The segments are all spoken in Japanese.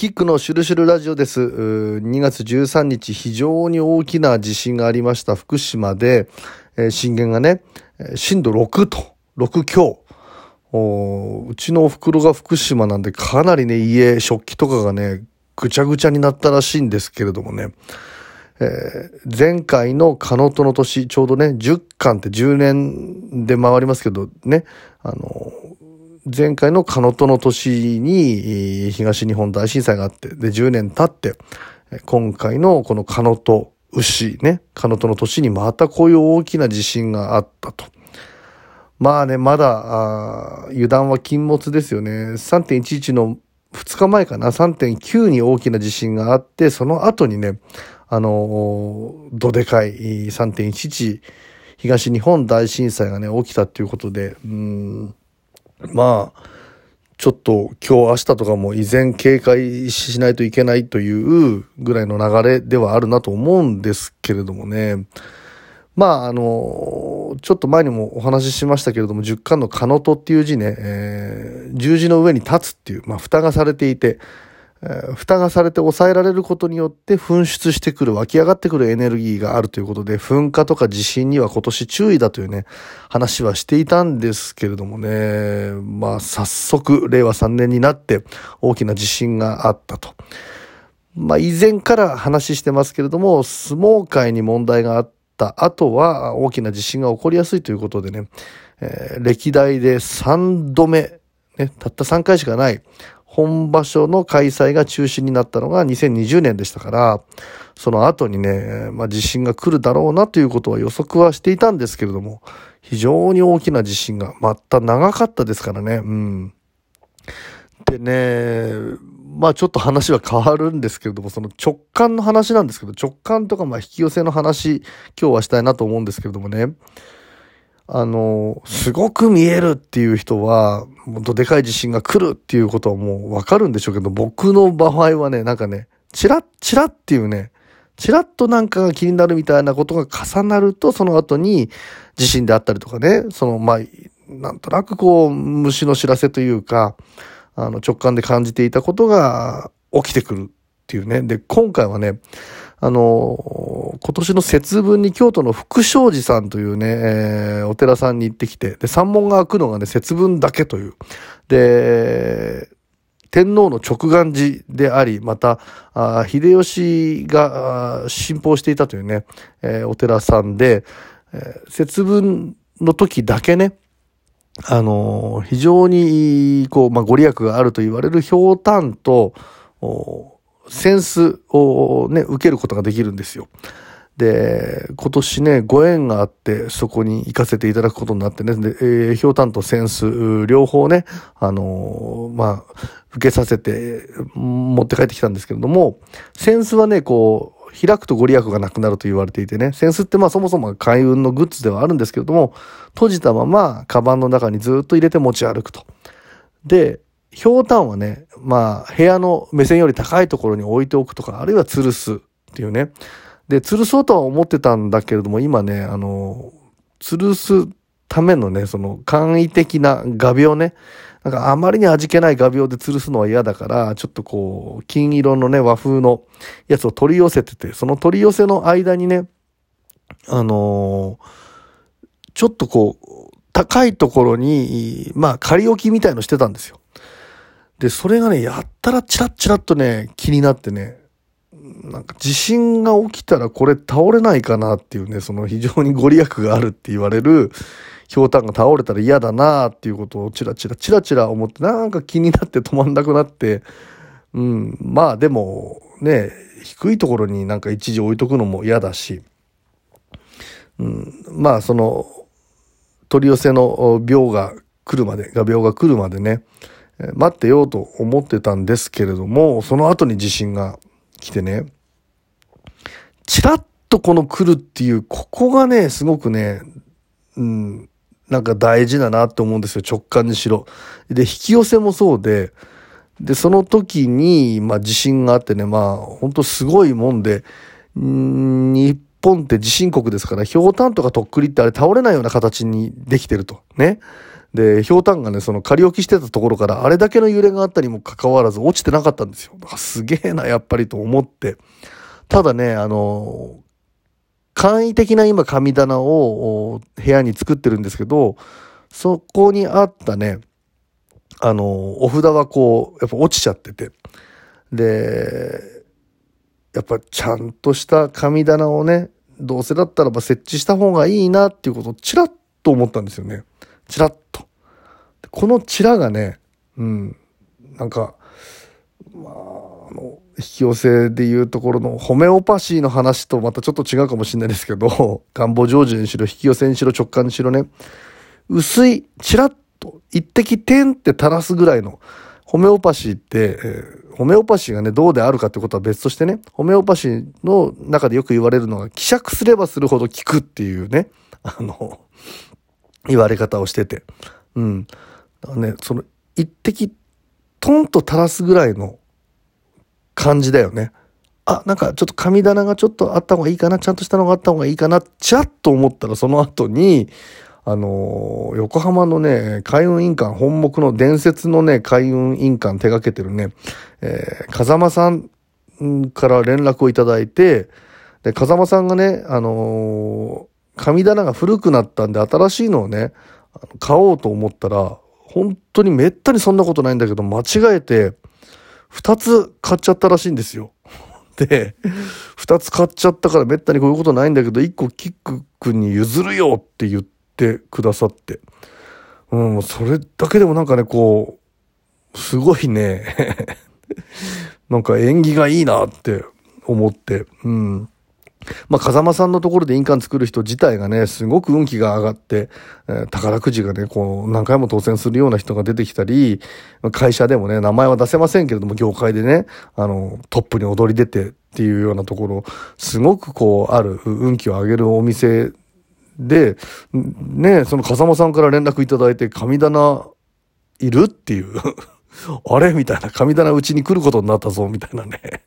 キックのシュルシュルラジオです。2月13日、非常に大きな地震がありました福島で、えー、震源がね、震度6と、6強。うちのお袋が福島なんでかなりね、家、食器とかがね、ぐちゃぐちゃになったらしいんですけれどもね、えー、前回のカノトの年、ちょうどね、10巻って10年で回りますけどね、あの、前回のカノトの年に東日本大震災があって、で、10年経って、今回のこのカノト、牛ね、カノトの年にまたこういう大きな地震があったと。まあね、まだ、油断は禁物ですよね。3.11の2日前かな、3.9に大きな地震があって、その後にね、あの、どでかい3.11東日本大震災がね、起きたっていうことで、うん、まあ、ちょっと今日明日とかも依然警戒しないといけないというぐらいの流れではあるなと思うんですけれどもね。まあ、あの、ちょっと前にもお話ししましたけれども、十巻のカノトっていう字ね、えー、十字の上に立つっていう、まあ、蓋がされていて、蓋がされて抑えられることによって噴出してくる、湧き上がってくるエネルギーがあるということで、噴火とか地震には今年注意だというね、話はしていたんですけれどもね、まあ早速、令和3年になって大きな地震があったと。まあ以前から話してますけれども、相撲界に問題があった後は大きな地震が起こりやすいということでね、えー、歴代で3度目、ね、たった3回しかない本場所の開催が中止になったのが2020年でしたから、その後にね、まあ地震が来るだろうなということは予測はしていたんですけれども、非常に大きな地震が、また長かったですからね、うん。でね、まあちょっと話は変わるんですけれども、その直感の話なんですけど、直感とかまあ引き寄せの話、今日はしたいなと思うんですけれどもね、あの、すごく見えるっていう人は、もっとでかい地震が来るっていうことはもうわかるんでしょうけど、僕の場合はね、なんかね、チラッチラッっていうね、チラッとなんかが気になるみたいなことが重なると、その後に地震であったりとかね、その、まあ、なんとなくこう、虫の知らせというか、あの、直感で感じていたことが起きてくるっていうね。で、今回はね、あの、今年の節分に京都の福祥寺さんというね、えー、お寺さんに行ってきて、で、山門が開くのがね、節分だけという。で、天皇の直眼寺であり、また、あ秀吉が信奉していたというね、えー、お寺さんで、えー、節分の時だけね、あのー、非常に、こう、まあ、ご利益があると言われる氷炭と、センスをね、受けることができるんですよ。で、今年ね、ご縁があって、そこに行かせていただくことになってね、で、えー、ひょうたんとセンス、両方ね、あのー、まあ、受けさせて、持って帰ってきたんですけれども、センスはね、こう、開くとご利益がなくなると言われていてね、センスってまあそもそも開運のグッズではあるんですけれども、閉じたまま、カバンの中にずっと入れて持ち歩くと。で、ひょうたんはね、まあ、部屋の目線より高いところに置いておくとか、あるいは吊るすっていうね。で、吊るそうとは思ってたんだけれども、今ね、あの、吊るすためのね、その簡易的な画鋲ね、なんかあまりに味気ない画鋲で吊るすのは嫌だから、ちょっとこう、金色のね、和風のやつを取り寄せてて、その取り寄せの間にね、あのー、ちょっとこう、高いところに、まあ、仮置きみたいのしてたんですよ。で、それがね、やったらチラッチラッとね、気になってね、なんか地震が起きたらこれ倒れないかなっていうね、その非常にご利益があるって言われる、ひょうたんが倒れたら嫌だなっていうことをチラチラチラチラ思って、なんか気になって止まんなくなって、うん、まあでもね、低いところになんか一時置いとくのも嫌だし、うん、まあその、取り寄せの病が来るまで、画鋲が来るまでね、待ってようと思ってたんですけれども、その後に地震が来てね、ちらっとこの来るっていう、ここがね、すごくね、うん、なんか大事だなって思うんですよ。直感にしろ。で、引き寄せもそうで、で、その時に、まあ地震があってね、まあ本当すごいもんで、ん日本って地震国ですから、ひょうたんとかとっくりってあれ倒れないような形にできてると。ね。で、ひょうたんがね、その仮置きしてたところからあれだけの揺れがあったにもかかわらず落ちてなかったんですよ。すげえな、やっぱりと思って。ただね、あの、簡易的な今神棚を部屋に作ってるんですけど、そこにあったね、あの、お札はこう、やっぱ落ちちゃってて。で、やっぱちゃんとした神棚をね、どうせだったらば設置した方がいいなっていうことをちらっと思ったんですよね。ちらっと。このチラがね、うん、なんか、まあ、の、引き寄せでいうところのホメオパシーの話とまたちょっと違うかもしれないですけど、願望成就にしろ、引き寄せにしろ、直感にしろね、薄い、チラッと、一滴点って垂らすぐらいの、ホメオパシーって、えー、ホメオパシーがね、どうであるかってことは別としてね、ホメオパシーの中でよく言われるのが、希釈すればするほど効くっていうね、あの、言われ方をしてて。うん。だからね、その、一滴、トンと垂らすぐらいの感じだよね。あ、なんかちょっと神棚がちょっとあった方がいいかな、ちゃんとしたのがあった方がいいかな、ちゃっと思ったらその後に、あのー、横浜のね、海運印鑑、本目の伝説のね、海運印鑑手掛けてるね、えー、風間さんから連絡をいただいて、で、風間さんがね、あのー、神棚が古くなったんで新しいのをね、買おうと思ったら、本当にめったにそんなことないんだけど、間違えて、二つ買っちゃったらしいんですよ。で、二つ買っちゃったからめったにこういうことないんだけど、一個キック君に譲るよって言ってくださって。うん、それだけでもなんかね、こう、すごいね なんか縁起がいいなって思って、うん。まあ、風間さんのところで印鑑作る人自体がね、すごく運気が上がって、えー、宝くじがね、こう、何回も当選するような人が出てきたり、会社でもね、名前は出せませんけれども、業界でね、あの、トップに躍り出てっていうようなところ、すごくこう、ある運気を上げるお店で、ね、その風間さんから連絡いただいて、神棚いるっていう。あれ？みたいな、神棚うちに来ることになったぞ、みたいなね。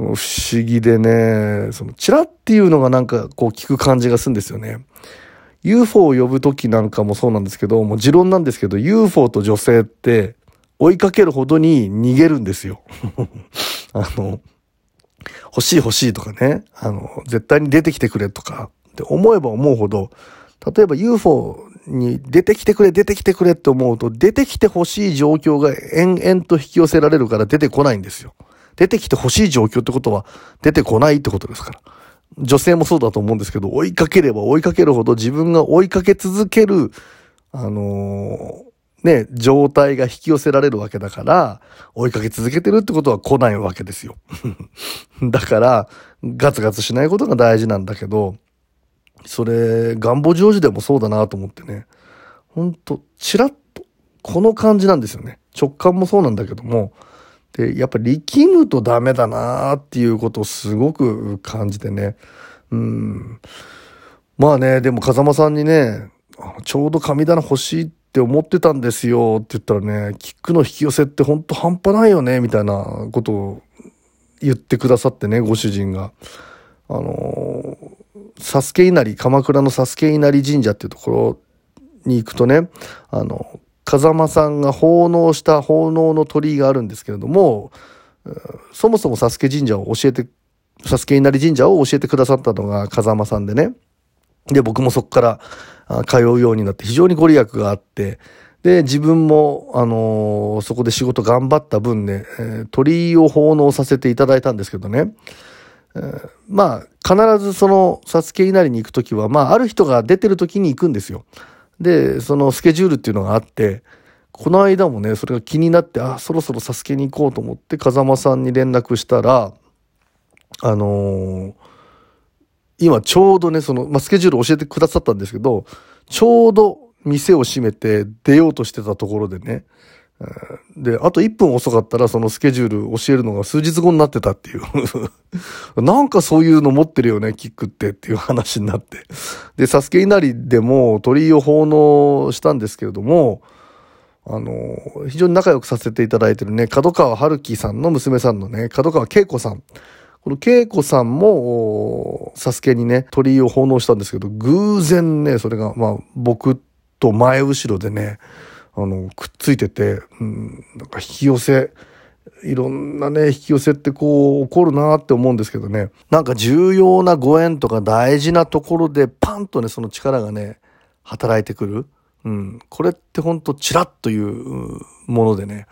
不思議でね、その、チラっていうのがなんかこう聞く感じがするんですよね。UFO を呼ぶ時なんかもそうなんですけど、もう持論なんですけど、UFO と女性って追いかけるほどに逃げるんですよ。あの、欲しい欲しいとかね、あの、絶対に出てきてくれとか、って思えば思うほど、例えば UFO に出てきてくれ、出てきてくれって思うと、出てきて欲しい状況が延々と引き寄せられるから出てこないんですよ。出てきて欲しい状況ってことは出てこないってことですから。女性もそうだと思うんですけど、追いかければ追いかけるほど自分が追いかけ続ける、あのー、ね、状態が引き寄せられるわけだから、追いかけ続けてるってことは来ないわけですよ。だから、ガツガツしないことが大事なんだけど、それ、願望成就でもそうだなと思ってね。ほんと、チラッと、この感じなんですよね。直感もそうなんだけども、で、やっぱ力むとダメだなっていうことをすごく感じてね。うん。まあね、でも風間さんにね、ちょうど神棚欲しいって思ってたんですよって言ったらね、キックの引き寄せってほんと半端ないよね、みたいなことを言ってくださってね、ご主人が。あのサスケ稲荷、鎌倉のサスケ稲荷神社っていうところに行くとね、あの、風間さんが奉納した奉納の鳥居があるんですけれども、そもそも佐助神社を教えて、佐助稲荷神社を教えてくださったのが風間さんでね。で、僕もそこから通うようになって非常にご利益があって、で、自分も、あのー、そこで仕事頑張った分ね、えー、鳥居を奉納させていただいたんですけどね。えー、まあ、必ずその、サスケ稲荷に行くときは、まあ、ある人が出てるときに行くんですよ。で、そのスケジュールっていうのがあって、この間もね、それが気になって、あ、そろそろサスケに行こうと思って、風間さんに連絡したら、あのー、今ちょうどね、その、まあ、スケジュール教えてくださったんですけど、ちょうど店を閉めて出ようとしてたところでね、で、あと1分遅かったらそのスケジュール教えるのが数日後になってたっていう なんかそういうの持ってるよね、キックってっていう話になって。で、サスケ稲荷でも鳥居を奉納したんですけれども、あの、非常に仲良くさせていただいてるね、角川春樹さんの娘さんのね、角川恵子さん。この恵子さんも、サスケにね、鳥居を奉納したんですけど、偶然ね、それが、まあ、僕と前後ろでね、あの、くっついてて、うん、なんか引き寄せ、いろんなね、引き寄せってこう起こるなって思うんですけどね。なんか重要なご縁とか大事なところでパンとね、その力がね、働いてくる。うん。これってほんとチラッというものでね。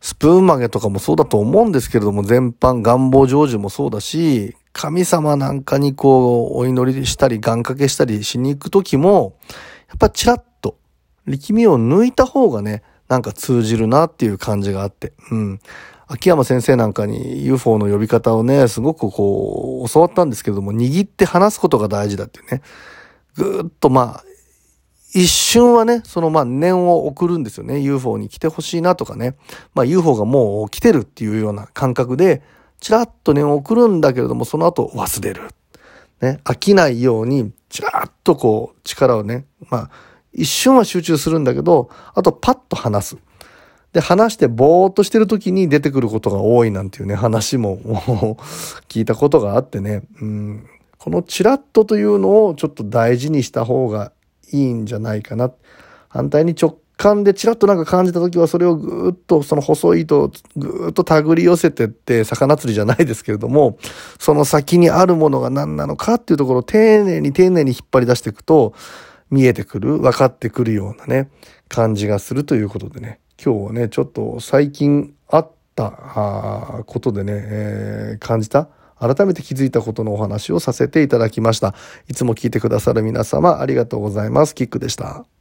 スプーン曲げとかもそうだと思うんですけれども、全般願望成就もそうだし、神様なんかにこう、お祈りしたり、願掛けしたりしに行くときも、やっぱチラッ、力みを抜いた方がね、なんか通じるなっていう感じがあって、うん。秋山先生なんかに UFO の呼び方をね、すごくこう、教わったんですけれども、握って話すことが大事だっていうね。ぐーっとまあ、一瞬はね、そのまあ念を送るんですよね。UFO に来てほしいなとかね。まあ UFO がもう来てるっていうような感覚で、ちらっと念を送るんだけれども、その後忘れる。ね。飽きないように、ちらっとこう力をね、まあ一瞬は集中するんだけど、あとパッと話す。で、話してぼーっとしてる時に出てくることが多いなんていうね、話も 聞いたことがあってね、うん、このチラッとというのをちょっと大事にした方がいいんじゃないかな。反対に直感でチラッとなんか感じた時はそれをぐーっとその細い糸をぐーっと手繰り寄せてって魚釣りじゃないですけれども、その先にあるものが何なのかっていうところを丁寧に丁寧に引っ張り出していくと見えてくる、分かってくるようなね、感じがするということでね、今日はね、ちょっと最近あったことでね、えー、感じた改めて気づいたことのお話をさせていただきました。いつも聞いてくださる皆様ありがとうございます。キックでした。